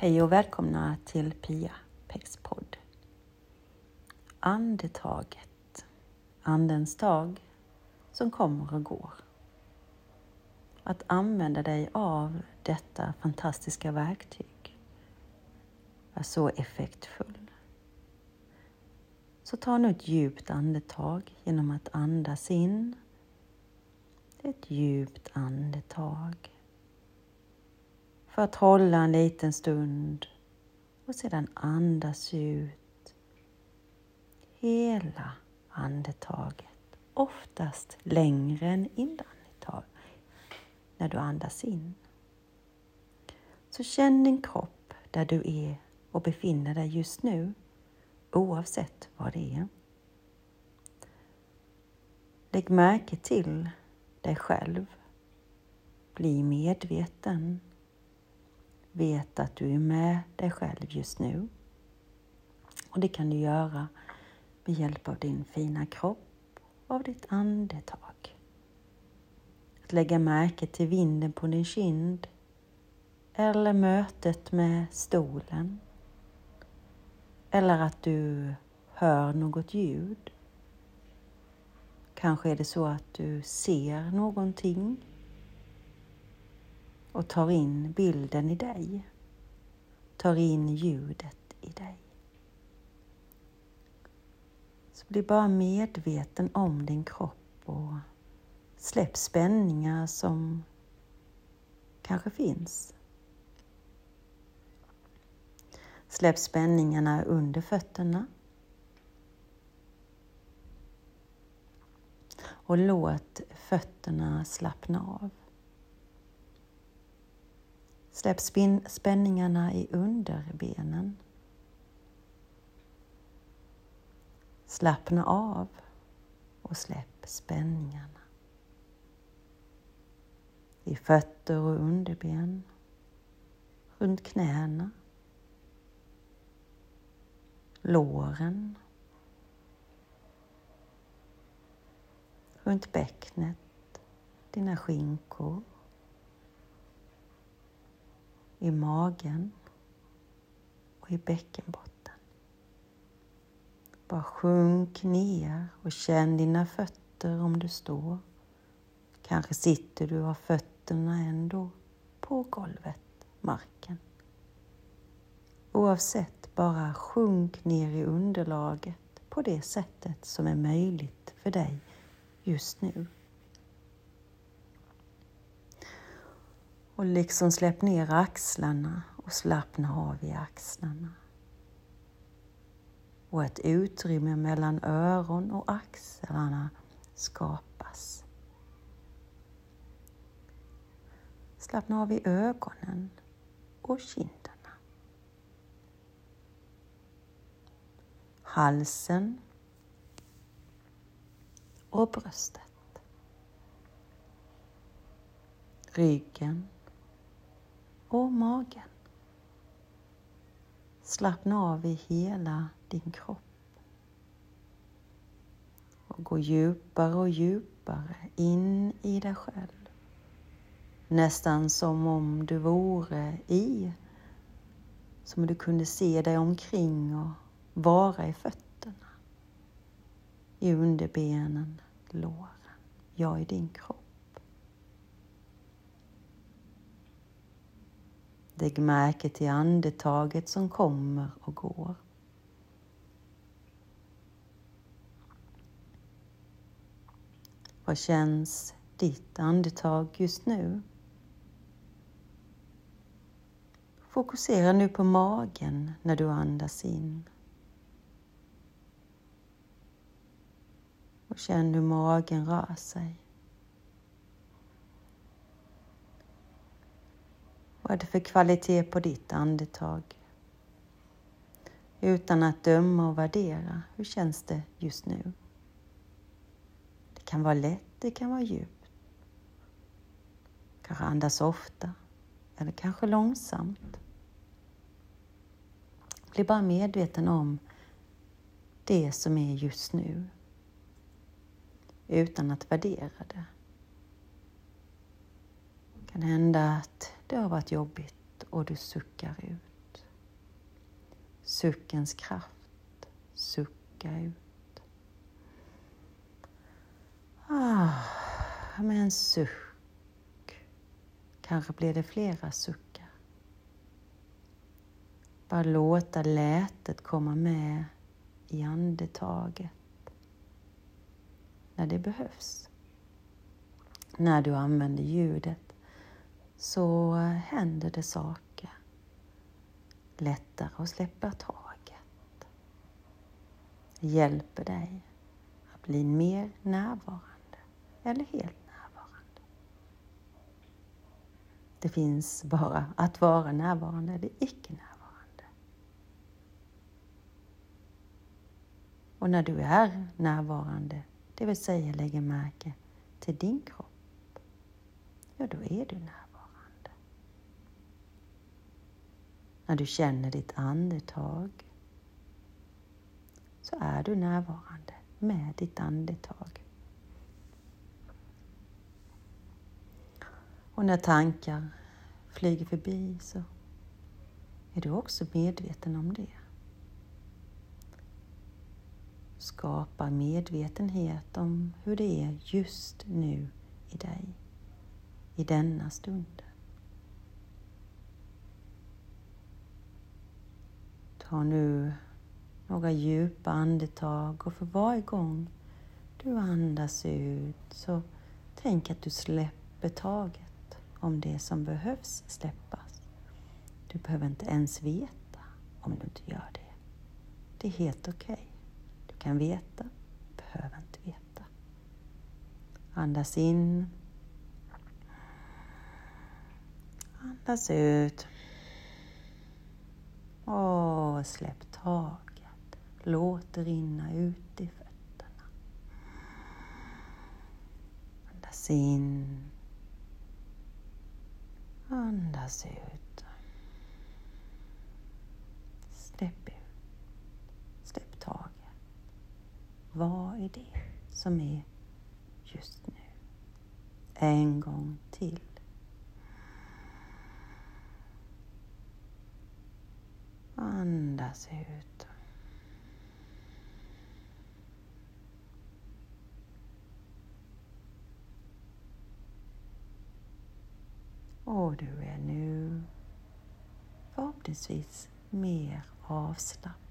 Hej och välkomna till Pia Pecks podd. Andetaget, Andens dag som kommer och går. Att använda dig av detta fantastiska verktyg är så effektfull. Så ta nu ett djupt andetag genom att andas in. Ett djupt andetag för att hålla en liten stund och sedan andas ut hela andetaget, oftast längre än inandetag när du andas in. Så känn din kropp där du är och befinner dig just nu, oavsett vad det är. Lägg märke till dig själv. Bli medveten Vet att du är med dig själv just nu. Och det kan du göra med hjälp av din fina kropp och av ditt andetag. Att lägga märke till vinden på din kind eller mötet med stolen. Eller att du hör något ljud. Kanske är det så att du ser någonting och tar in bilden i dig. Tar in ljudet i dig. Så bli bara medveten om din kropp och släpp spänningar som kanske finns. Släpp spänningarna under fötterna. Och låt fötterna slappna av. Släpp spänningarna i underbenen. Slappna av och släpp spänningarna. I fötter och underben, runt knäna, låren, runt bäcknet, dina skinkor, i magen och i bäckenbotten. Bara sjunk ner och känn dina fötter om du står. Kanske sitter du och har fötterna ändå på golvet, marken. Oavsett, bara sjunk ner i underlaget på det sättet som är möjligt för dig just nu. Och liksom släpp ner axlarna och slappna av i axlarna. Och ett utrymme mellan öron och axlarna skapas. Slappna av i ögonen och kinderna. Halsen och bröstet. Ryggen och magen. Slappna av i hela din kropp. Och gå djupare och djupare in i dig själv. Nästan som om du vore i, som om du kunde se dig omkring och vara i fötterna, i underbenen, låren, ja i din kropp. Lägg märke till andetaget som kommer och går. Vad känns ditt andetag just nu? Fokusera nu på magen när du andas in. Och känn hur magen rör sig. Vad är det för kvalitet på ditt andetag? Utan att döma och värdera, hur känns det just nu? Det kan vara lätt, det kan vara djupt. Kanske andas ofta, eller kanske långsamt. Bli bara medveten om det som är just nu, utan att värdera det Det kan hända att det har varit jobbigt och du suckar ut. suckens kraft. Sucka ut. Ah, med en suck. Kanske blir det flera suckar. Bara låta lätet komma med i andetaget när det behövs. När du använder ljudet så händer det saker. Lättare att släppa taget. Det hjälper dig att bli mer närvarande eller helt närvarande. Det finns bara att vara närvarande eller icke närvarande. Och när du är närvarande, det vill säga lägger märke till din kropp, ja då är du närvarande. När du känner ditt andetag så är du närvarande med ditt andetag. Och när tankar flyger förbi så är du också medveten om det. Skapa medvetenhet om hur det är just nu i dig, i denna stund. Ta nu några djupa andetag och för varje gång du andas ut så tänk att du släpper taget om det som behövs släppas. Du behöver inte ens veta om du inte gör det. Det är helt okej. Okay. Du kan veta, behöver inte veta. Andas in. Andas ut. Och släpp taget. Låt det rinna ut i fötterna. Andas in. Andas ut. Släpp ut. Släpp taget. Vad är det som är just nu? En gång till. Andas ut. Och du är nu förhoppningsvis mer avslappnad.